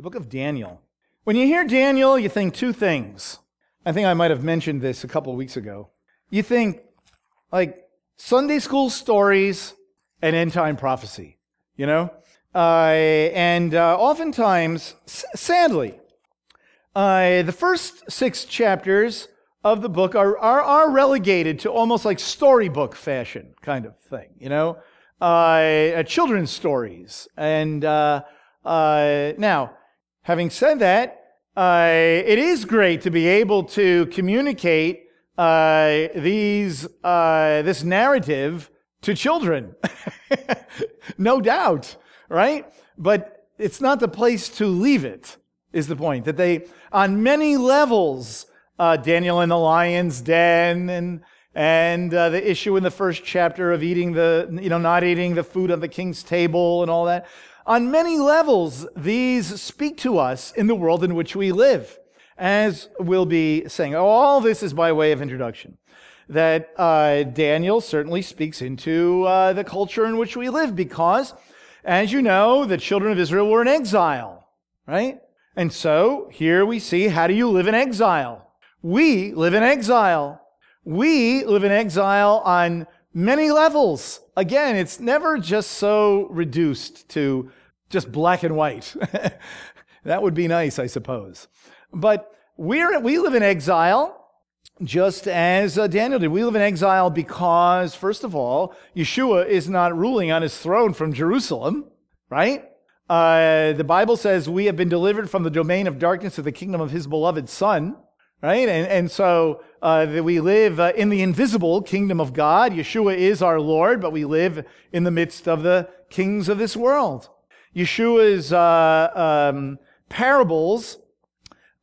the book of Daniel. When you hear Daniel, you think two things. I think I might have mentioned this a couple of weeks ago. You think like Sunday school stories and end time prophecy, you know? Uh, and uh, oftentimes, s- sadly, uh, the first six chapters of the book are, are, are, relegated to almost like storybook fashion kind of thing, you know? Uh, children's stories. And uh, uh, now, having said that, it is great to be able to communicate these, this narrative to children. no doubt, right? But it's not the place to leave it, is the point. That they, on many levels, uh, Daniel in the lion's den and and uh, the issue in the first chapter of eating the, you know, not eating the food on the king's table and all that. On many levels, these speak to us in the world in which we live, as we'll be saying. All this is by way of introduction that uh, Daniel certainly speaks into uh, the culture in which we live because, as you know, the children of Israel were in exile, right? And so here we see how do you live in exile? We live in exile. We live in exile on many levels. Again, it's never just so reduced to just black and white. that would be nice, I suppose. But we're, we live in exile just as uh, Daniel did. We live in exile because, first of all, Yeshua is not ruling on his throne from Jerusalem, right? Uh, the Bible says we have been delivered from the domain of darkness to the kingdom of his beloved Son, right? And, and so uh, we live uh, in the invisible kingdom of God. Yeshua is our Lord, but we live in the midst of the kings of this world. Yeshua's uh, um, parables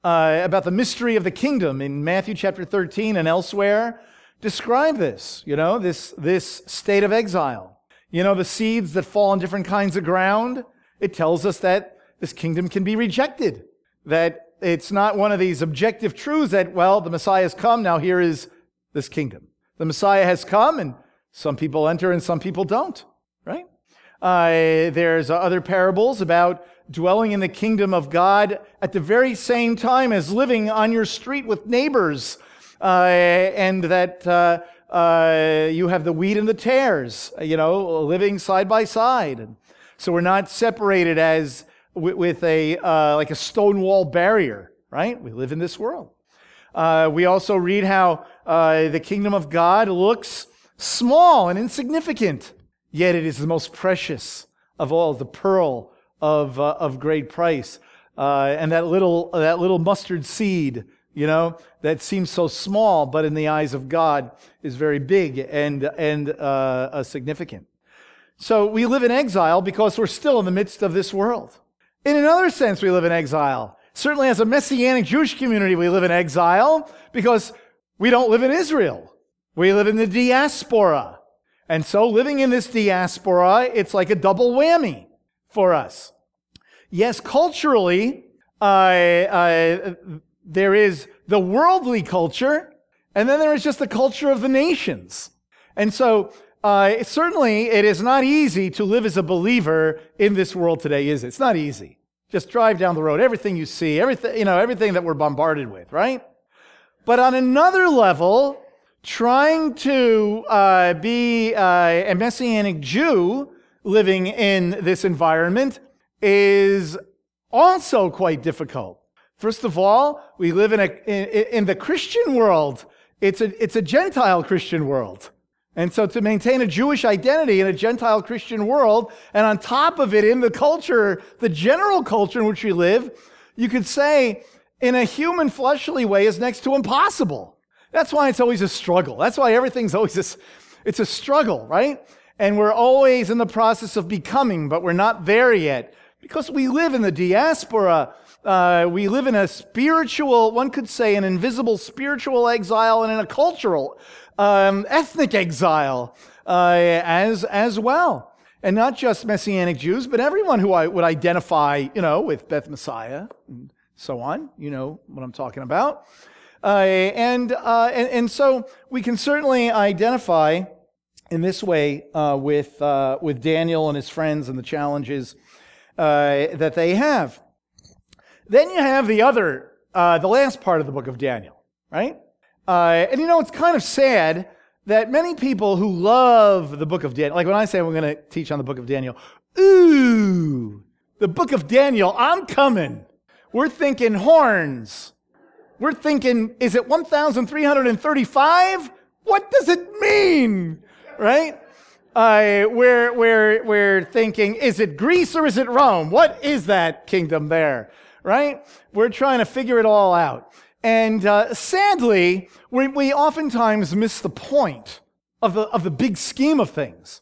uh, about the mystery of the kingdom in Matthew chapter 13 and elsewhere describe this, you know, this, this state of exile. You know, the seeds that fall on different kinds of ground, it tells us that this kingdom can be rejected, that it's not one of these objective truths that, well, the Messiah has come, now here is this kingdom. The Messiah has come, and some people enter and some people don't, right? Uh, there's other parables about dwelling in the kingdom of God at the very same time as living on your street with neighbors, uh, and that uh, uh, you have the wheat and the tares, you know, living side by side. So we're not separated as with, with a uh, like a stone wall barrier, right? We live in this world. Uh, we also read how uh, the kingdom of God looks small and insignificant, yet it is the most precious of all, the pearl of, uh, of great price. Uh, and that little, that little mustard seed, you know, that seems so small, but in the eyes of God is very big and, and uh, significant. So we live in exile because we're still in the midst of this world. In another sense, we live in exile. Certainly, as a Messianic Jewish community, we live in exile because we don't live in Israel. We live in the diaspora. And so, living in this diaspora, it's like a double whammy for us. Yes, culturally, uh, uh, there is the worldly culture, and then there is just the culture of the nations. And so, uh, certainly, it is not easy to live as a believer in this world today, is it? It's not easy. Just drive down the road, everything you see, everything, you know, everything that we're bombarded with, right? But on another level, trying to uh, be uh, a Messianic Jew living in this environment is also quite difficult. First of all, we live in, a, in, in the Christian world. It's a, it's a Gentile Christian world. And so to maintain a Jewish identity in a Gentile Christian world, and on top of it, in the culture, the general culture in which we live, you could say, in a human fleshly way, is next to impossible. That's why it's always a struggle. That's why everything's always a, it's a struggle, right? And we're always in the process of becoming, but we're not there yet because we live in the diaspora. Uh, we live in a spiritual, one could say, an invisible spiritual exile and in a cultural, um, ethnic exile uh, as, as well. And not just Messianic Jews, but everyone who I would identify, you know, with Beth Messiah and so on. You know what I'm talking about. Uh, and, uh, and, and so we can certainly identify in this way uh, with, uh, with Daniel and his friends and the challenges uh, that they have. Then you have the other, uh, the last part of the book of Daniel, right? And you know, it's kind of sad that many people who love the book of Daniel, like when I say we're going to teach on the book of Daniel, ooh, the book of Daniel, I'm coming. We're thinking horns. We're thinking, is it 1,335? What does it mean? Right? Uh, we're, we're, we're thinking, is it Greece or is it Rome? What is that kingdom there? Right? We're trying to figure it all out. And uh, sadly, we, we oftentimes miss the point of the, of the big scheme of things.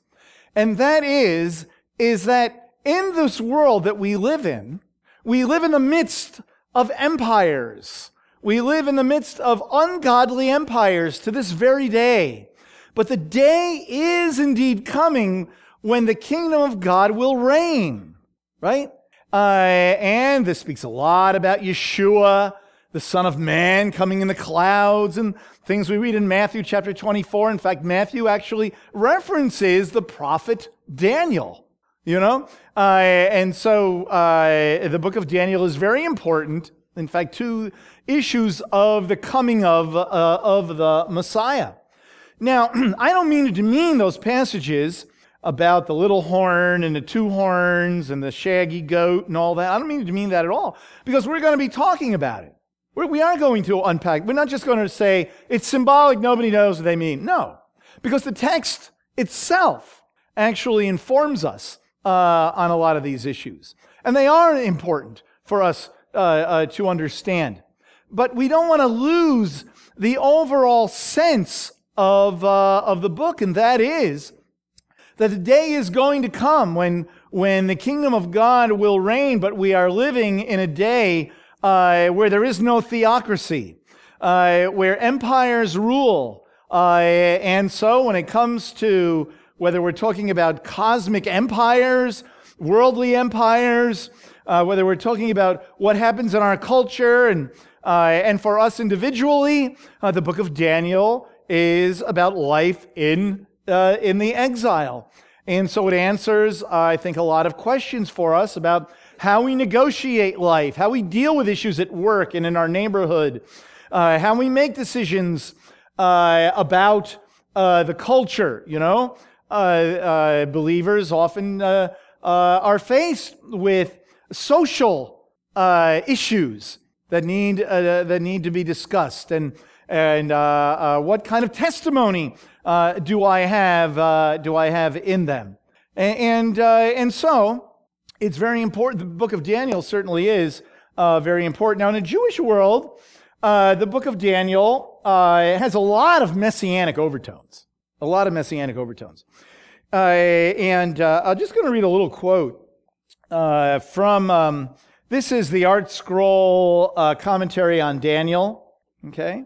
And that is, is that in this world that we live in, we live in the midst of empires. We live in the midst of ungodly empires to this very day. But the day is indeed coming when the kingdom of God will reign, right? Uh, and this speaks a lot about Yeshua, the Son of Man, coming in the clouds and things we read in Matthew chapter 24. In fact, Matthew actually references the prophet Daniel, you know? Uh, and so uh, the book of Daniel is very important. In fact, two issues of the coming of, uh, of the Messiah. Now, I don't mean to demean those passages about the little horn and the two horns and the shaggy goat and all that. I don't mean to demean that at all because we're going to be talking about it. We're, we are going to unpack. We're not just going to say it's symbolic, nobody knows what they mean. No, because the text itself actually informs us uh, on a lot of these issues. And they are important for us uh, uh, to understand. But we don't want to lose the overall sense of, uh, of the book, and that is that the day is going to come when, when the kingdom of God will reign, but we are living in a day uh, where there is no theocracy, uh, where empires rule. Uh, and so when it comes to whether we're talking about cosmic empires, worldly empires, uh, whether we're talking about what happens in our culture and, uh, and for us individually, uh, the book of Daniel is about life in, uh, in the exile. And so it answers, I think, a lot of questions for us about how we negotiate life, how we deal with issues at work and in our neighborhood, uh, how we make decisions uh, about the culture, you know. Believers often are faced with social issues that need, that need to be discussed. And and uh, uh, what kind of testimony uh, do I have uh, do I have in them? And uh, and so it's very important. The book of Daniel certainly is uh, very important. Now, in a Jewish world, the book of Daniel has a lot of messianic overtones. A lot of messianic overtones. and I'm just going to read a little quote from. Um, this is the ArtScroll commentary on Daniel. Okay.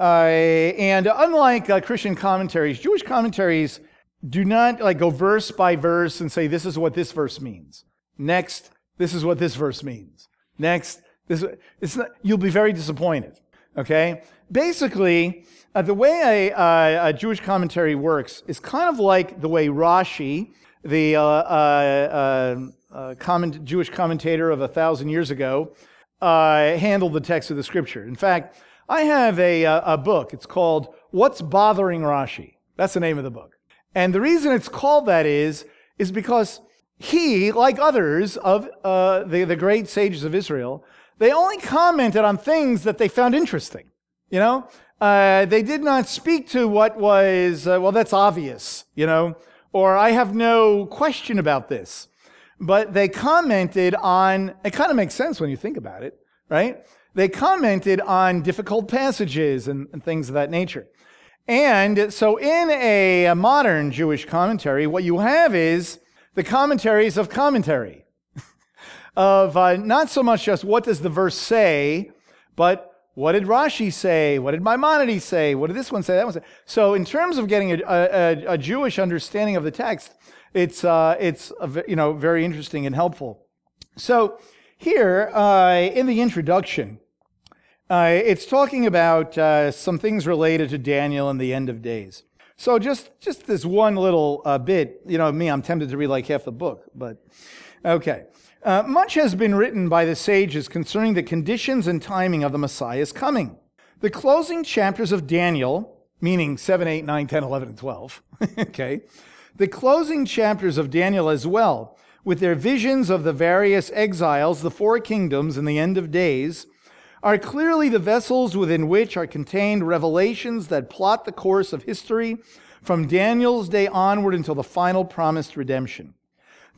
Uh, and unlike uh, Christian commentaries, Jewish commentaries do not like go verse by verse and say, this is what this verse means. Next, this is what this verse means. Next, this, it's not, you'll be very disappointed. Okay? Basically, uh, the way a, uh, a, Jewish commentary works is kind of like the way Rashi, the uh, uh, uh comment, Jewish commentator of a thousand years ago, handled the text of the scripture. In fact, I have a, a book. It's called What's Bothering Rashi? That's the name of the book. And the reason it's called that is, is because he, like others of uh, the, the great sages of Israel, they only commented on things that they found interesting. You know, uh, they did not speak to what was, uh, well, that's obvious, you know, or I have no question about this. But they commented on, it kind of makes sense when you think about it, right? they commented on difficult passages and, and things of that nature. And so, in a, a modern Jewish commentary, what you have is the commentaries of commentary, of uh, not so much just what does the verse say, but what did Rashi say? What did Maimonides say? What did this one say? That one say? So, in terms of getting a, a, a Jewish understanding of the text, it's uh, it's you know very interesting and helpful. So, here, uh, in the introduction, uh, it's talking about uh, some things related to Daniel and the end of days. So just just this one little uh, bit, you know, me, I'm tempted to read like half the book, but okay. Uh, much has been written by the sages concerning the conditions and timing of the Messiah's coming. The closing chapters of Daniel, meaning 7, 8, 9, 10, 11, and 12, okay, the closing chapters of Daniel as well, with their visions of the various exiles, the four kingdoms, and the end of days, are clearly the vessels within which are contained revelations that plot the course of history from Daniel's day onward until the final promised redemption.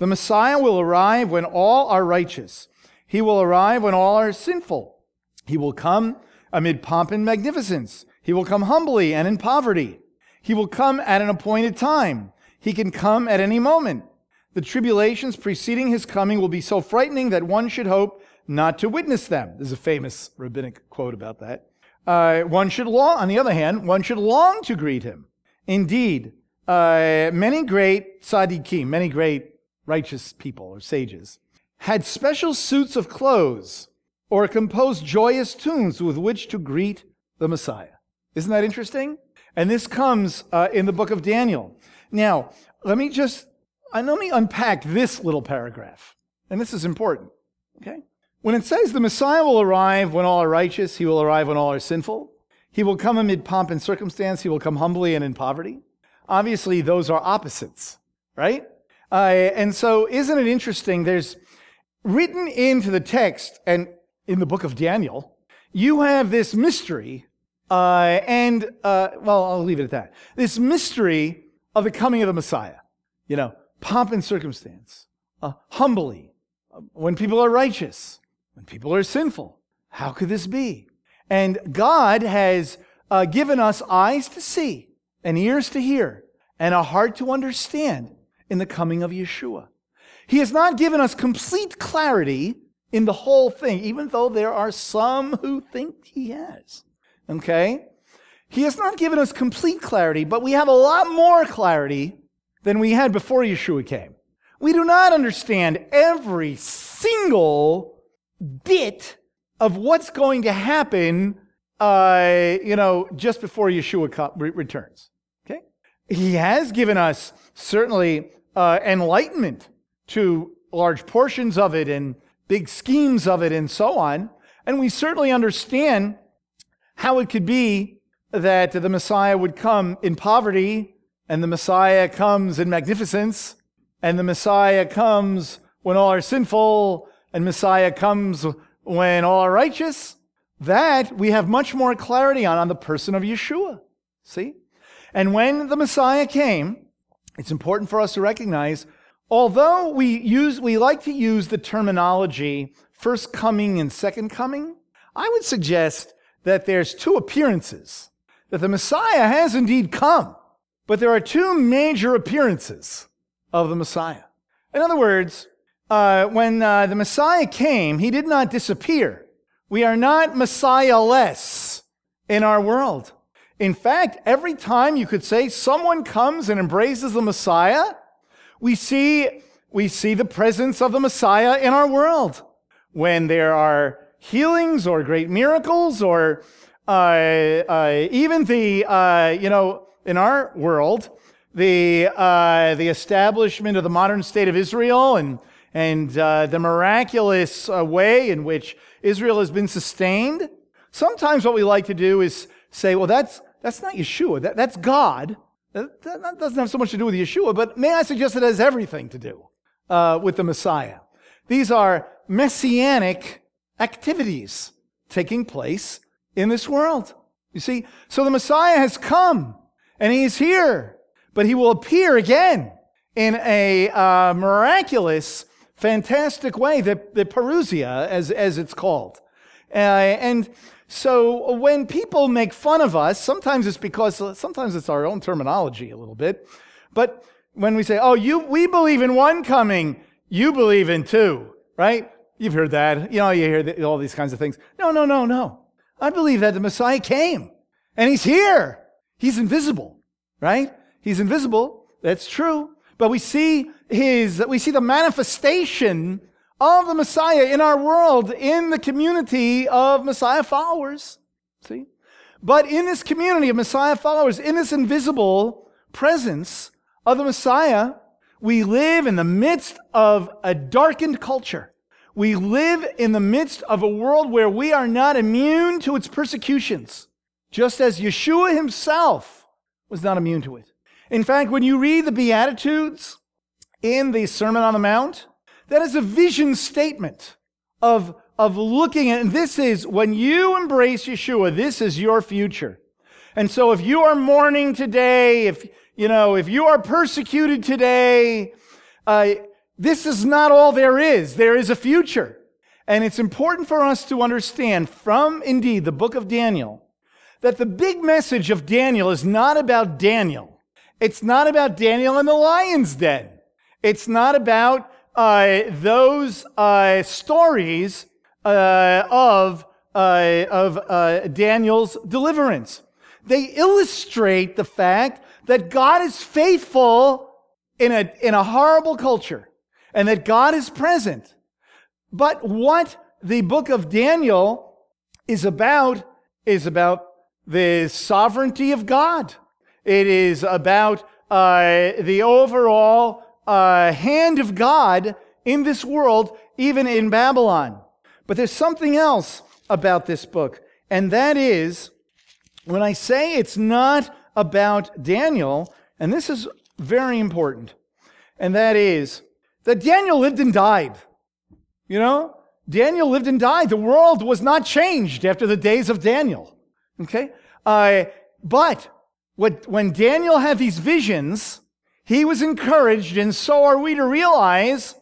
The Messiah will arrive when all are righteous. He will arrive when all are sinful. He will come amid pomp and magnificence. He will come humbly and in poverty. He will come at an appointed time. He can come at any moment. The tribulations preceding his coming will be so frightening that one should hope not to witness them. There's a famous rabbinic quote about that. Uh, one should long, on the other hand, one should long to greet him. Indeed, uh, many great tzaddikim, many great righteous people or sages, had special suits of clothes or composed joyous tunes with which to greet the Messiah. Isn't that interesting? And this comes uh, in the book of Daniel. Now, let me just uh, let me unpack this little paragraph. And this is important. Okay? When it says the Messiah will arrive when all are righteous, he will arrive when all are sinful, he will come amid pomp and circumstance, he will come humbly and in poverty. Obviously, those are opposites, right? Uh, and so, isn't it interesting? There's written into the text and in the book of Daniel, you have this mystery, uh, and, uh, well, I'll leave it at that. This mystery of the coming of the Messiah. You know, pomp and circumstance, uh, humbly, uh, when people are righteous, when people are sinful. How could this be? And God has uh, given us eyes to see and ears to hear and a heart to understand in the coming of Yeshua. He has not given us complete clarity in the whole thing, even though there are some who think he has. Okay? He has not given us complete clarity, but we have a lot more clarity than we had before Yeshua came. We do not understand every single bit of what's going to happen, uh, you know, just before Yeshua returns. Okay? He has given us certainly uh, enlightenment to large portions of it and big schemes of it and so on. And we certainly understand how it could be that the Messiah would come in poverty and the Messiah comes in magnificence, and the Messiah comes when all are sinful, and Messiah comes when all are righteous, that we have much more clarity on on the person of Yeshua. See? And when the Messiah came, it's important for us to recognize, although we use we like to use the terminology first coming and second coming, I would suggest that there's two appearances. That the Messiah has indeed come. But there are two major appearances of the Messiah. In other words, uh, when uh, the Messiah came, he did not disappear. We are not Messiahless in our world. In fact, every time you could say someone comes and embraces the Messiah, we see, we see the presence of the Messiah in our world. When there are healings or great miracles or uh, uh even the, uh, you know, in our world, the, uh, the establishment of the modern state of Israel and, and uh, the miraculous uh, way in which Israel has been sustained. Sometimes what we like to do is say, well, that's, that's not Yeshua, that, that's God. That, that, doesn't have so much to do with Yeshua, but may I suggest it has everything to do uh, with the Messiah. These are messianic activities taking place in this world. You see, so the Messiah has come and he's here, but he will appear again in a uh, miraculous, fantastic way, the, the parousia, as, as it's called. Uh, and so when people make fun of us, sometimes it's because, sometimes it's our own terminology a little bit, but when we say, oh, you, we believe in one coming, you believe in two, right? You've heard that. You know, you hear the, all these kinds of things. No, no, no, no. I believe that the Messiah came and he's here. He's invisible, right? He's invisible. That's true. But we see his, we see the manifestation of the Messiah in our world, in the community of Messiah followers. See? But in this community of Messiah followers, in this invisible presence of the Messiah, we live in the midst of a darkened culture. We live in the midst of a world where we are not immune to its persecutions, just as Yeshua himself was not immune to it. In fact, when you read the Beatitudes in the Sermon on the Mount, that is a vision statement of, of looking at, and this is when you embrace Yeshua, this is your future. And so if you are mourning today, if, you know, if you are persecuted today, uh, this is not all there is. There is a future. And it's important for us to understand from indeed the book of Daniel that the big message of Daniel is not about Daniel. It's not about Daniel and the lion's den. It's not about uh, those uh, stories uh, of, uh, of uh, Daniel's deliverance. They illustrate the fact that God is faithful in a, in a horrible culture and that God is present. But what the book of Daniel is about is about the sovereignty of God. It is about uh, the overall uh, hand of God in this world, even in Babylon. But there's something else about this book, and that is when I say it's not about Daniel, and this is very important, and that is that Daniel lived and died. You know, Daniel lived and died. The world was not changed after the days of Daniel. Okay? Uh, but what, when Daniel had these visions, he was encouraged, and so are we to realize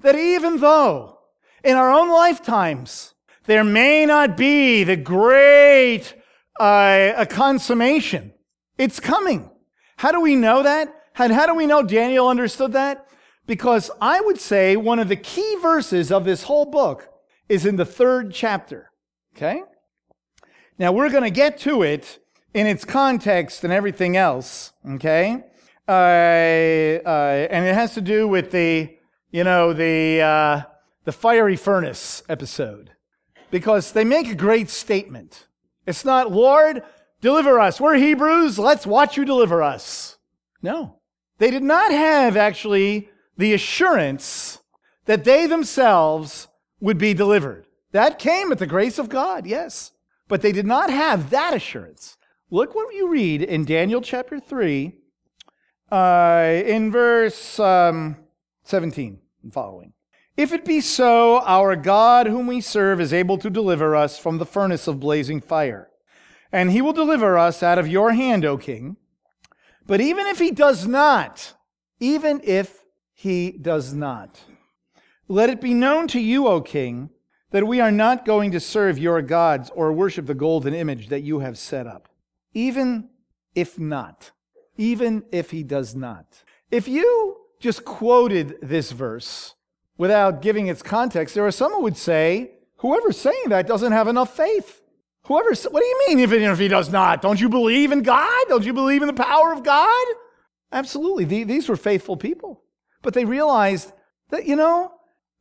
that even though in our own lifetimes there may not be the great uh, a consummation, it's coming. How do we know that? And how do we know Daniel understood that? Because I would say one of the key verses of this whole book is in the third chapter. Okay? Now we're going to get to it in its context and everything else. Okay? Uh, uh, and it has to do with the, you know, the, uh, the fiery furnace episode. Because they make a great statement. It's not, Lord, deliver us. We're Hebrews. Let's watch you deliver us. No. They did not have actually the assurance that they themselves would be delivered. That came at the grace of God, yes. But they did not have that assurance. Look what you read in Daniel chapter 3, uh, in verse um, 17 and following. If it be so, our God, whom we serve, is able to deliver us from the furnace of blazing fire. And he will deliver us out of your hand, O king. But even if he does not, even if he does not, let it be known to you, O king, that we are not going to serve your gods or worship the golden image that you have set up. Even if not, even if he does not. If you just quoted this verse without giving its context, there are some who would say, whoever's saying that doesn't have enough faith. Whoever, what do you mean if, if he does not? Don't you believe in God? Don't you believe in the power of God? Absolutely. These were faithful people. But they realized that, you know,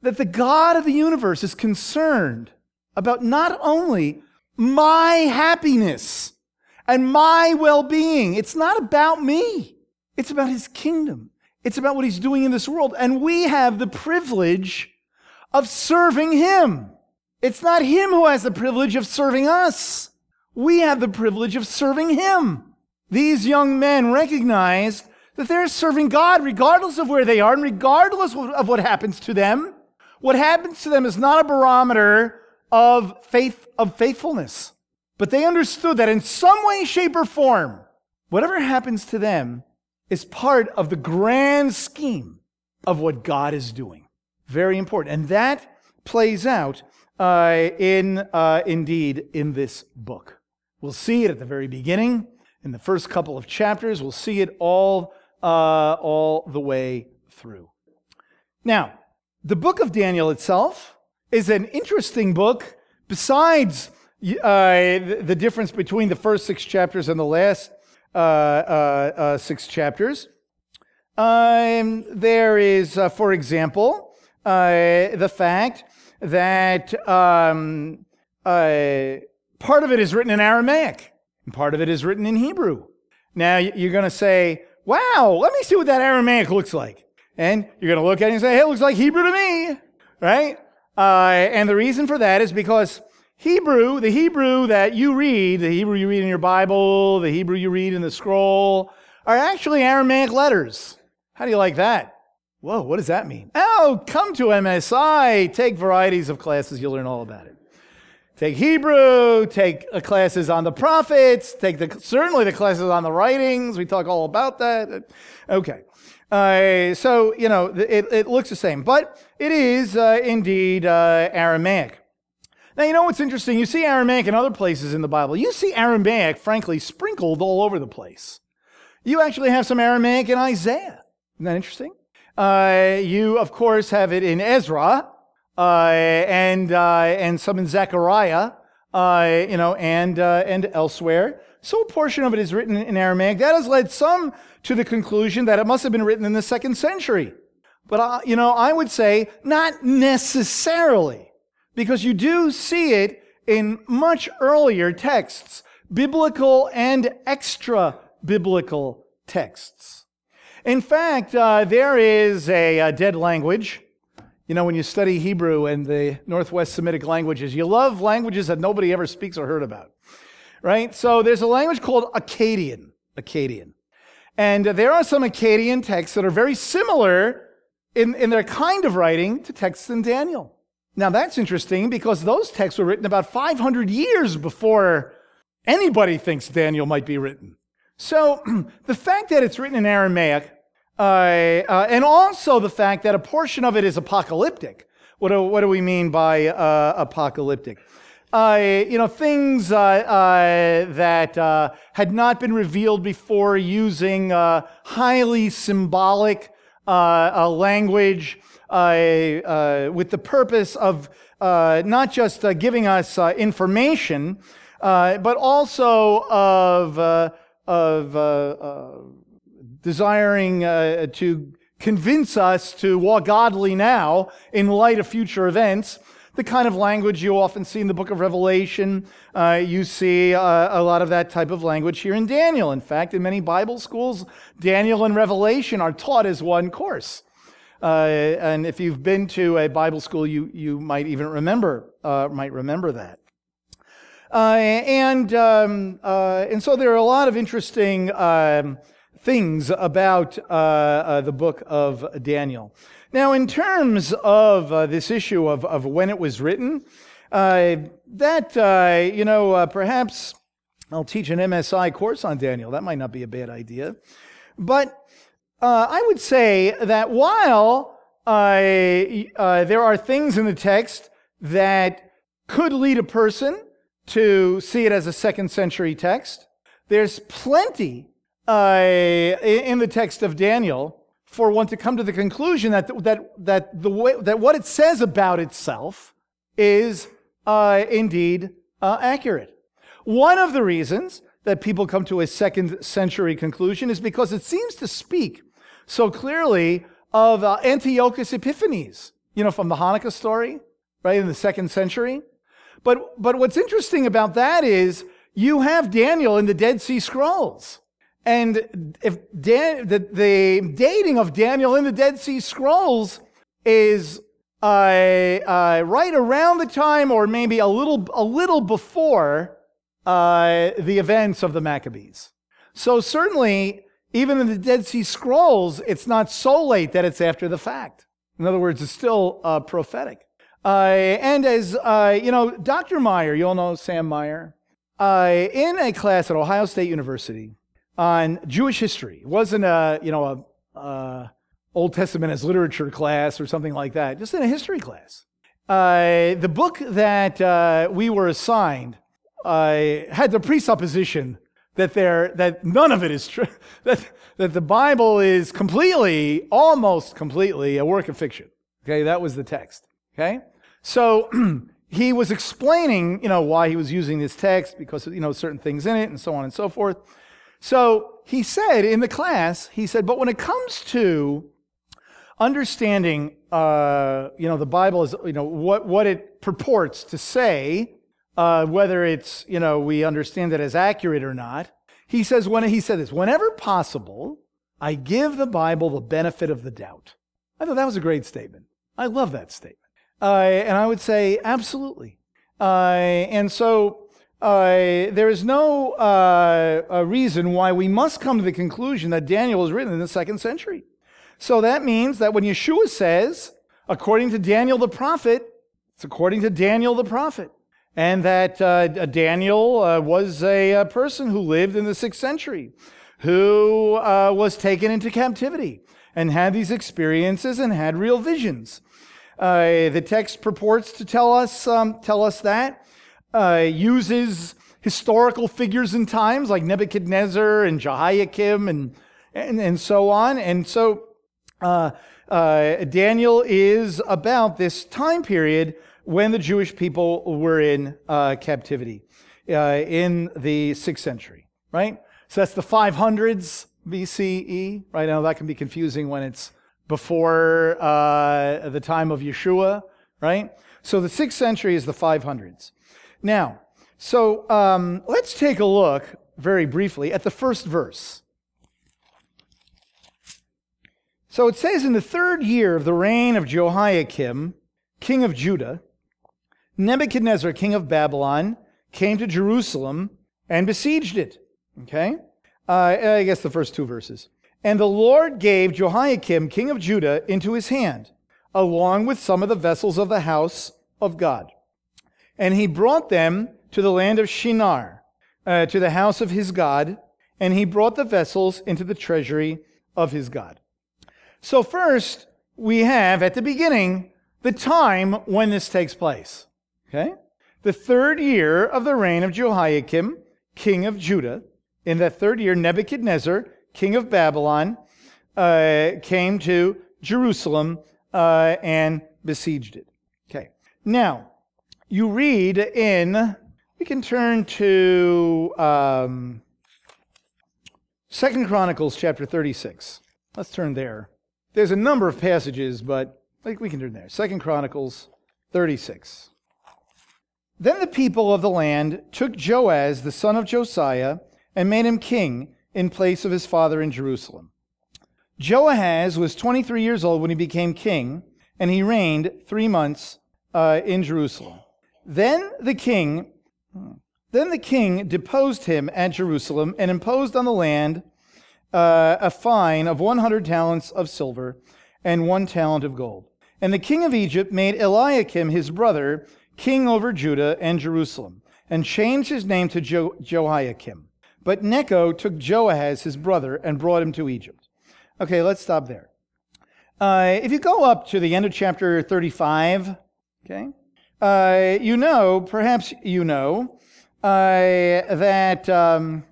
that the God of the universe is concerned about not only my happiness and my well being, it's not about me, it's about his kingdom. It's about what he's doing in this world. And we have the privilege of serving him. It's not him who has the privilege of serving us. We have the privilege of serving him. These young men recognized that they're serving God regardless of where they are and regardless of what happens to them. What happens to them is not a barometer of faith, of faithfulness. But they understood that in some way, shape, or form, whatever happens to them is part of the grand scheme of what God is doing. Very important. And that plays out uh, in uh, indeed in this book. We'll see it at the very beginning, in the first couple of chapters. We'll see it all uh, all the way through. Now, the book of Daniel itself is an interesting book. Besides uh, the difference between the first six chapters and the last uh, uh, six chapters, um, there is, for example, the fact that um, uh, part of it is written in Aramaic and part of it is written in Hebrew. Now you're going to say, wow, let me see what that Aramaic looks like. And you're going to look at it and say, hey, it looks like Hebrew to me, right? Uh, and the reason for that is because Hebrew, the Hebrew that you read, the Hebrew you read in your Bible, the Hebrew you read in the scroll, are actually Aramaic letters. How do you like that? Whoa, what does that mean? Oh, come to MSI, take varieties of classes, you'll learn all about it. Take Hebrew, take uh, classes on the prophets, take the, certainly the classes on the writings. We talk all about that. Okay. Uh, so, you know, it, it looks the same, but it is uh, indeed uh, Aramaic. Now, you know what's interesting? You see Aramaic in other places in the Bible. You see Aramaic, frankly, sprinkled all over the place. You actually have some Aramaic in Isaiah. Isn't that interesting? Uh, you, of course, have it in Ezra and, uh, and some in Zechariah, uh, you know, and, and elsewhere. So a portion of it is written in Aramaic. That has led some to the conclusion that it must have been written in the second century. But, uh, you know, I would say not necessarily, because you do see it in much earlier texts, biblical and extra biblical texts. In fact, uh, there is a, a dead language. You know, when you study Hebrew and the Northwest Semitic languages, you love languages that nobody ever speaks or heard about, right? So there's a language called Akkadian. Akkadian. And there are some Akkadian texts that are very similar in, in their kind of writing to texts in Daniel. Now that's interesting because those texts were written about 500 years before anybody thinks Daniel might be written. So the fact that it's written in Aramaic, uh, uh, and also the fact that a portion of it is apocalyptic. What do, what do we mean by uh, apocalyptic? you know, things uh, uh, that uh, had not been revealed before using highly symbolic language with the purpose of not just giving us information, but also of, of desiring to convince us to walk godly now in light of future events the kind of language you often see in the book of Revelation. Uh, you see uh, a lot of that type of language here in Daniel. In fact, in many Bible schools, Daniel and Revelation are taught as one course. Uh, and if you've been to a Bible school, you, you might even remember, uh, might remember that. Uh, and, um, uh, and so there are a lot of interesting um, things about the book of Daniel. Now, in terms of uh, this issue of, of when it was written, uh, that, uh, you know, uh, perhaps I'll teach an MSI course on Daniel. That might not be a bad idea. But uh, I would say that while uh, there are things in the text that could lead a person to see it as a second century text, there's plenty in the text of Daniel for one to come to the conclusion that, that, that, the way, that what it says about itself is uh, indeed uh, accurate. One of the reasons that people come to a second century conclusion is because it seems to speak so clearly of uh, Antiochus Epiphanes, you know, from the Hanukkah story, right, in the second century. But, but what's interesting about that is you have Daniel in the Dead Sea Scrolls. And if Dan, the, the dating of Daniel in the Dead Sea Scrolls is uh, uh, right around the time, or maybe a little, a little before uh, the events of the Maccabees. So certainly, even in the Dead Sea Scrolls, it's not so late that it's after the fact. In other words, it's still uh, prophetic. Uh, and as uh, you know, Dr. Meyer, you all know Sam Meyer, in a class at Ohio State University, on Jewish history. It wasn't a, you know, a, a Old Testament as literature class or something like that, just in a history class. Uh, the book that uh, we were assigned uh, had the presupposition that there that none of it is true, that, that the Bible is completely, almost completely, a work of fiction. Okay, that was the text. Okay, so he was explaining, you know, why he was using this text because you know certain things in it and so on and so forth. So he said in the class, he said, but when it comes to understanding, uh, you know, the Bible is, you know, what, what it purports to say, uh, whether it's, you know, we understand it as accurate or not, he says, when he said this, whenever possible, I give the Bible the benefit of the doubt. I thought that was a great statement. I love that statement. Uh, and I would say absolutely. Uh, and so uh, there is no uh, reason why we must come to the conclusion that Daniel was written in the second century. So that means that when Yeshua says, according to Daniel the prophet, it's according to Daniel the prophet. And that uh, Daniel uh, was a, a, person who lived in the sixth century, who uh, was taken into captivity and had these experiences and had real visions. Uh, the text purports to tell us, um, tell us that, uh, uses historical figures and times like Nebuchadnezzar and Jehoiakim and, and, and so on. And so uh, uh, Daniel is about this time period when the Jewish people were in uh, captivity uh, in the sixth century, right? So that's the 500s BCE, right? Now that can be confusing when it's before uh, the time of Yeshua, right? So the sixth century is the 500s. Now, so um, let's take a look very briefly at the first verse. So it says, In the third year of the reign of Jehoiakim, king of Judah, Nebuchadnezzar, king of Babylon, came to Jerusalem and besieged it. Okay? Uh, I guess the first two verses. And the Lord gave Jehoiakim, king of Judah, into his hand, along with some of the vessels of the house of God. And he brought them to the land of Shinar, uh, to the house of his God, and he brought the vessels into the treasury of his God. So, first, we have at the beginning the time when this takes place. Okay? The third year of the reign of Jehoiakim, king of Judah. In that third year, Nebuchadnezzar, king of Babylon, uh, came to Jerusalem uh, and besieged it. Okay. Now, you read in, we can turn to um, Second Chronicles chapter 36. Let's turn there. There's a number of passages, but like we can turn there. Second Chronicles 36. Then the people of the land took Joaz, the son of Josiah, and made him king in place of his father in Jerusalem. Joahaz was 23 years old when he became king, and he reigned three months uh, in Jerusalem. Then the king, then the king deposed him at Jerusalem and imposed on the land uh, a fine of 100 talents of silver and one talent of gold. And the king of Egypt made Eliakim his brother king over Judah and Jerusalem, and changed his name to jo-. But Necho took Joahaz his brother and brought him to Egypt. Okay, let's stop there. Uh, if you go up to the end of chapter 35, okay, uh, you know, perhaps you know, uh, that, um,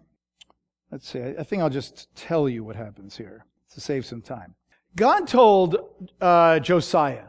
let's see, I think I'll just tell you what happens here to save some time. God told uh, Josiah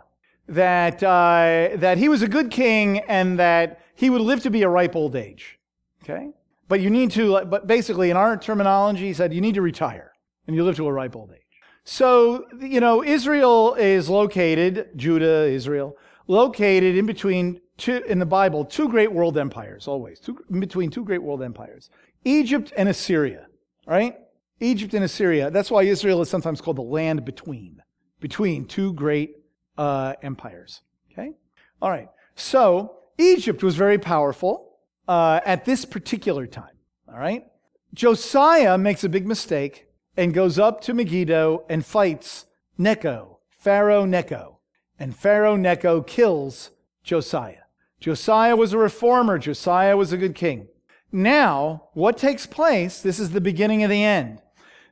that, uh, that he was a good king and that he would live to be a ripe old age. Okay? But you need to, but basically in our terminology, he said you need to retire and you live to a ripe old age. So, you know, Israel is located, Judah, Israel, located in between two, in the Bible, two great world empires, always, two, in between two great world empires Egypt and Assyria, right? Egypt and Assyria. That's why Israel is sometimes called the land between, between two great uh, empires. Okay? All right. So Egypt was very powerful uh, at this particular time. All right? Josiah makes a big mistake and goes up to Megiddo and fights Necho, Pharaoh Necho. And Pharaoh Necho kills Josiah. Josiah was a reformer. Josiah was a good king. Now, what takes place? This is the beginning of the end.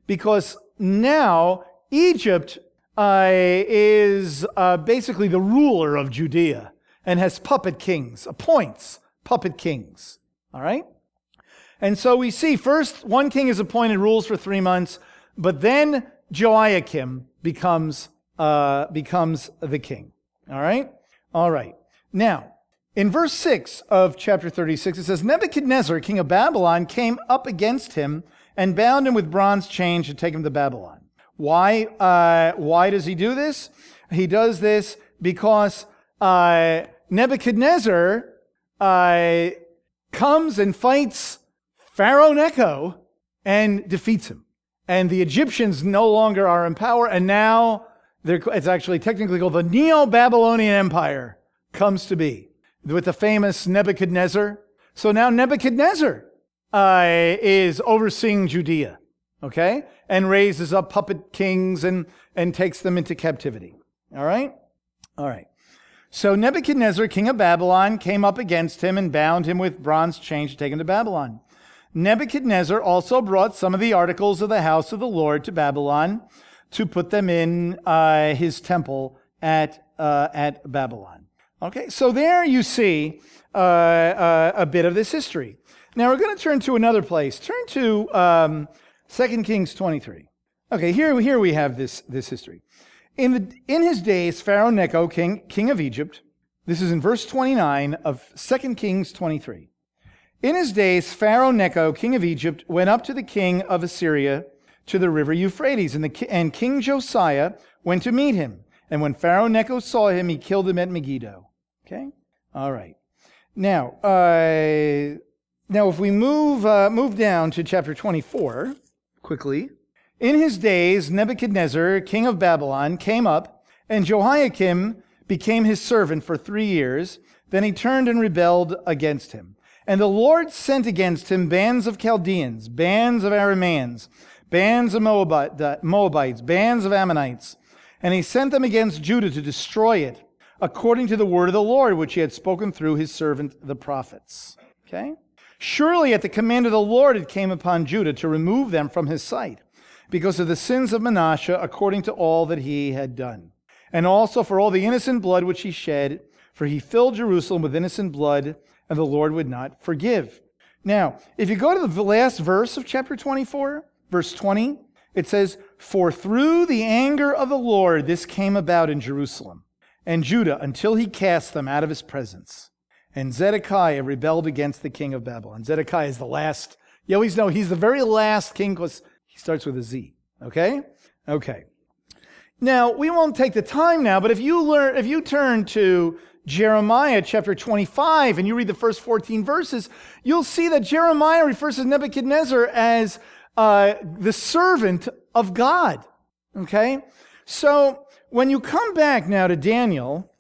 Because now Egypt uh, is uh, basically the ruler of Judea and has puppet kings, appoints puppet kings. All right? And so we see first one king is appointed, rules for three months, but then Joachim becomes, uh, becomes the king. All right? All right. Now, in verse 6 of chapter 36, it says Nebuchadnezzar, king of Babylon, came up against him and bound him with bronze chains to take him to Babylon. Why, uh, why does he do this? He does this because uh, Nebuchadnezzar uh, comes and fights Pharaoh Necho and defeats him. And the Egyptians no longer are in power, and now it's actually technically called the Neo Babylonian Empire comes to be with the famous Nebuchadnezzar. So now Nebuchadnezzar uh, is overseeing Judea, okay, and raises up puppet kings and, and takes them into captivity. All right? All right. So Nebuchadnezzar, king of Babylon, came up against him and bound him with bronze chains to take him to Babylon. Nebuchadnezzar also brought some of the articles of the house of the Lord to Babylon to put them in uh, his temple at, uh, at Babylon. Okay, so there you see uh, uh a bit of this history. Now we're going to turn to another place. Turn to um, 2 Kings 23. Okay, here, here we have this, this history. In, the, in his days, Pharaoh Necho, king, king of Egypt, this is in verse 29 of 2 Kings 23. In his days, Pharaoh Necho, king of Egypt, went up to the king of Assyria to the river Euphrates, and, the, and King Josiah went to meet him. And when Pharaoh Necho saw him, he killed him at Megiddo. Okay? All right. Now, uh, now if we move, uh, move down to chapter 24 quickly. In his days, Nebuchadnezzar, king of Babylon, came up, and Jehoiakim became his servant for three years. Then he turned and rebelled against him. And the Lord sent against him bands of Chaldeans, bands of Arameans, bands of Moabites, bands of Ammonites. And he sent them against Judah to destroy it, according to the word of the Lord, which he had spoken through his servant the prophets. Okay? Surely at the command of the Lord it came upon Judah to remove them from his sight because of the sins of Manasseh according to all that he had done. And also for all the innocent blood which he shed, for he filled Jerusalem with innocent blood, and the Lord would not forgive. Now, if you go to the last verse of chapter 24, verse 20, it says, For through the anger of the Lord this came about in Jerusalem and Judah until he cast them out of his presence. And Zedekiah rebelled against the king of Babylon. Zedekiah is the last. You always know he's the very last king because he starts with a Z. Okay? Okay. Now, we won't take the time now, but if you learn, if you turn to Jeremiah chapter 25 and you read the first 14 verses, you'll see that Jeremiah refers to Nebuchadnezzar as uh, the servant of God. Okay? So, when you come back now to Daniel,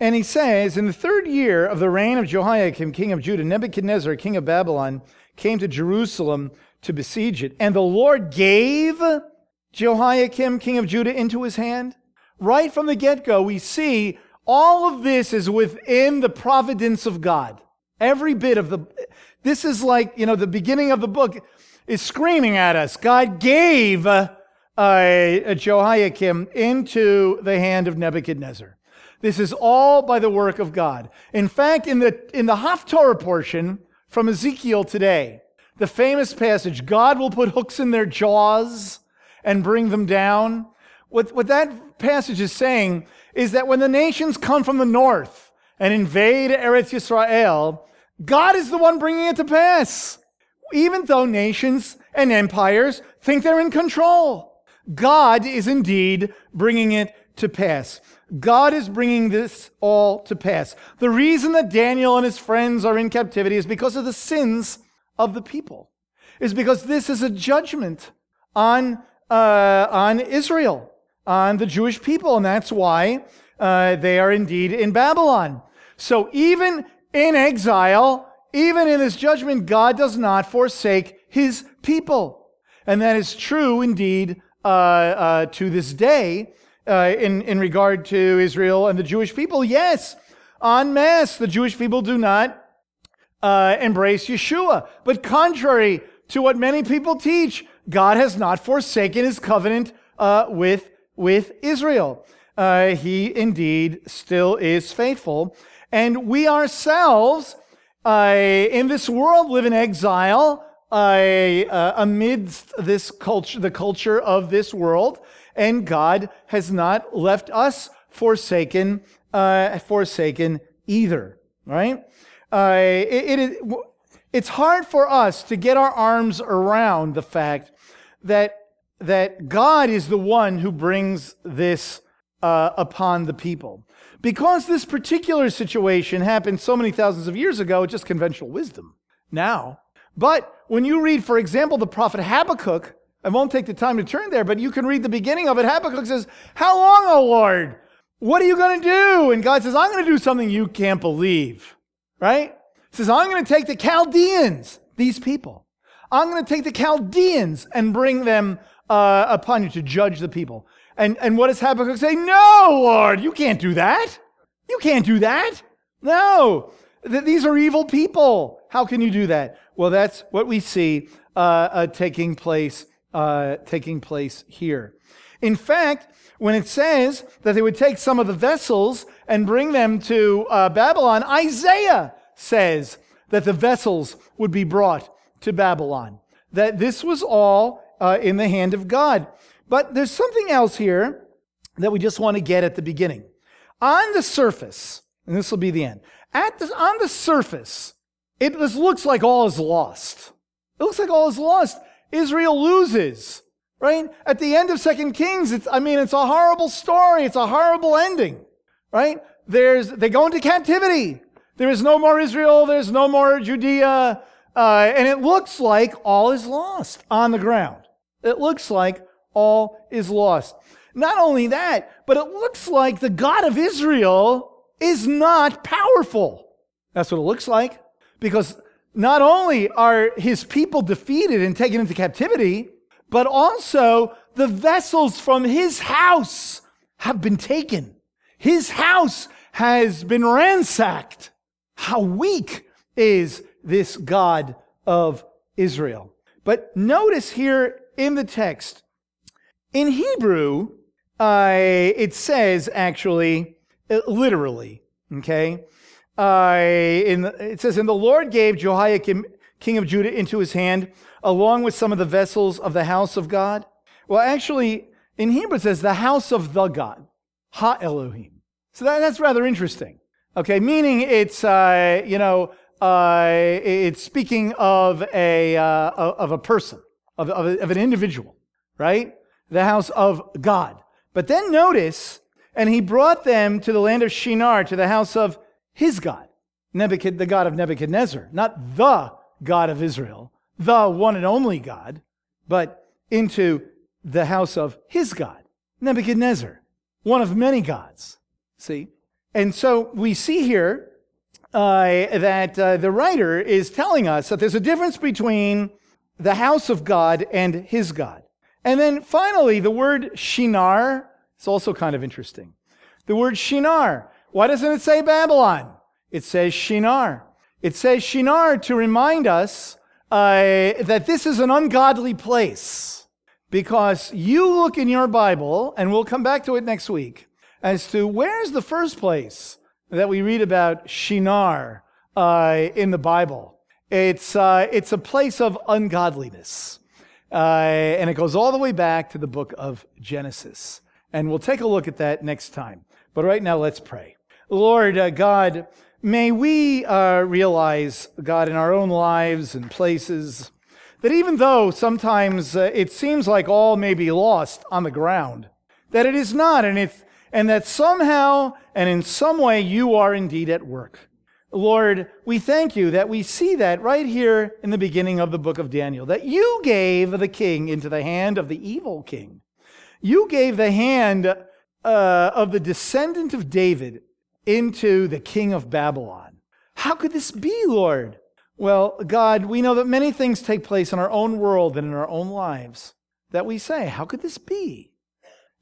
and he says, In the third year of the reign of Jehoiakim, king of Judah, Nebuchadnezzar, king of Babylon, came to Jerusalem to besiege it. And the Lord gave Jehoiakim, king of Judah, into his hand. Right from the get go, we see all of this is within the providence of God. Every bit of the, this is like, you know, the beginning of the book is screaming at us. God gave uh, uh, Jehoiakim into the hand of Nebuchadnezzar. This is all by the work of God. In fact, in the, in the Haftorah portion from Ezekiel today, the famous passage, God will put hooks in their jaws and bring them down. What, what that passage is saying is that when the nations come from the north and invade Eretz Yisrael, God is the one bringing it to pass. Even though nations and empires think they're in control, God is indeed bringing it to pass. God is bringing this all to pass. The reason that Daniel and his friends are in captivity is because of the sins of the people is because this is a judgment on, uh, on Israel, on the Jewish people, and that's why uh, they are indeed in Babylon. So even in exile, even in this judgment, God does not forsake his people. And that is true indeed uh, uh to this day uh, in, in regard to Israel and the Jewish people. Yes, en masse, the Jewish people do not uh, embrace Yeshua. But contrary to what many people teach, God has not forsaken his covenant uh, with, with Israel. Uh, he indeed still is faithful. And we ourselves uh, in this world live in exile uh, amidst this culture, the culture of this world. And God has not left us forsaken, uh, forsaken either, right? It, it, it's hard for us to get our arms around the fact that, that God is the one who brings this uh, upon the people. Because this particular situation happened so many thousands of years ago, it's just conventional wisdom now. But when you read, for example, the prophet Habakkuk, I won't take the time to turn there, but you can read the beginning of it. Habakkuk says, How long, O Lord? What are you going to do? And God says, I'm going to do something you can't believe, right? He says, I'm going to take the Chaldeans, these people. I'm going to take the Chaldeans and bring them uh, upon you to judge the people. And, and what does Habakkuk say? No, Lord, you can't do that. You can't do that. No, Th- these are evil people. How can you do that? Well, that's what we see uh, uh, taking place, uh, taking place here. In fact, when it says that they would take some of the vessels and bring them to uh, Babylon, Isaiah says that the vessels would be brought to Babylon. That this was all uh, in the hand of God. But there's something else here that we just want to get at the beginning. On the surface, and this will be the end, at the, on the surface, it looks like all is lost. It looks like all is lost. Israel loses, right? At the end of Second Kings, it's, I mean, it's a horrible story. It's a horrible ending, right? There's, they go into captivity. There is no more Israel. There's no more Judea. Uh, and it looks like all is lost on the ground. It looks like all is lost. Not only that, but it looks like the God of Israel is not powerful. That's what it looks like. Because not only are his people defeated and taken into captivity, but also the vessels from his house have been taken. His house has been ransacked. How weak is this God of Israel? But notice here in the text, in Hebrew, uh, it says actually, uh, literally, okay? Uh, in the, it says, And the Lord gave Jehoiakim, king of Judah, into his hand, along with some of the vessels of the house of God. Well, actually, in Hebrew it says the house of the God, Ha Elohim. So that, that's rather interesting. Okay, meaning it's, uh, you know, uh, it's speaking of a, uh, of a person, of, of, a, of an individual, right? The house of God. But then notice, and he brought them to the land of Shinar, to the house of his God, Nebuchadnezzar, the God of Nebuchadnezzar, not the God of Israel, the one and only God, but into the house of his God, Nebuchadnezzar, one of many gods. See? And so we see here uh, that uh, the writer is telling us that there's a difference between the house of God and his God. And then finally, the word Shinar is also kind of interesting. The word Shinar, why doesn't it say Babylon? It says Shinar. It says Shinar to remind us uh, that this is an ungodly place. Because you look in your Bible, and we'll come back to it next week, as to where's the first place that we read about Shinar uh, in the Bible. It's, uh, it's a place of ungodliness. Uh, and it goes all the way back to the book of Genesis. And we'll take a look at that next time. But right now, let's pray. Lord uh, God, may we uh, realize, God, in our own lives and places, that even though sometimes uh, it seems like all may be lost on the ground, that it is not, and, if, and that somehow and in some way you are indeed at work. Lord, we thank you that we see that right here in the beginning of the book of Daniel, that you gave the king into the hand of the evil king. You gave the hand uh, of the descendant of David into the king of Babylon. How could this be, Lord? Well, God, we know that many things take place in our own world and in our own lives that we say, How could this be?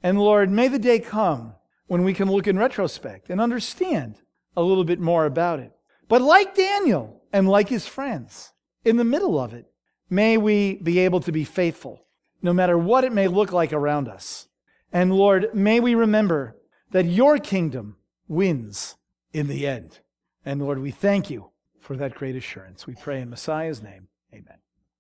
And Lord, may the day come when we can look in retrospect and understand a little bit more about it. But like Daniel and like his friends, in the middle of it, may we be able to be faithful, no matter what it may look like around us. And Lord, may we remember that your kingdom wins in the end. And Lord, we thank you for that great assurance. We pray in Messiah's name. Amen.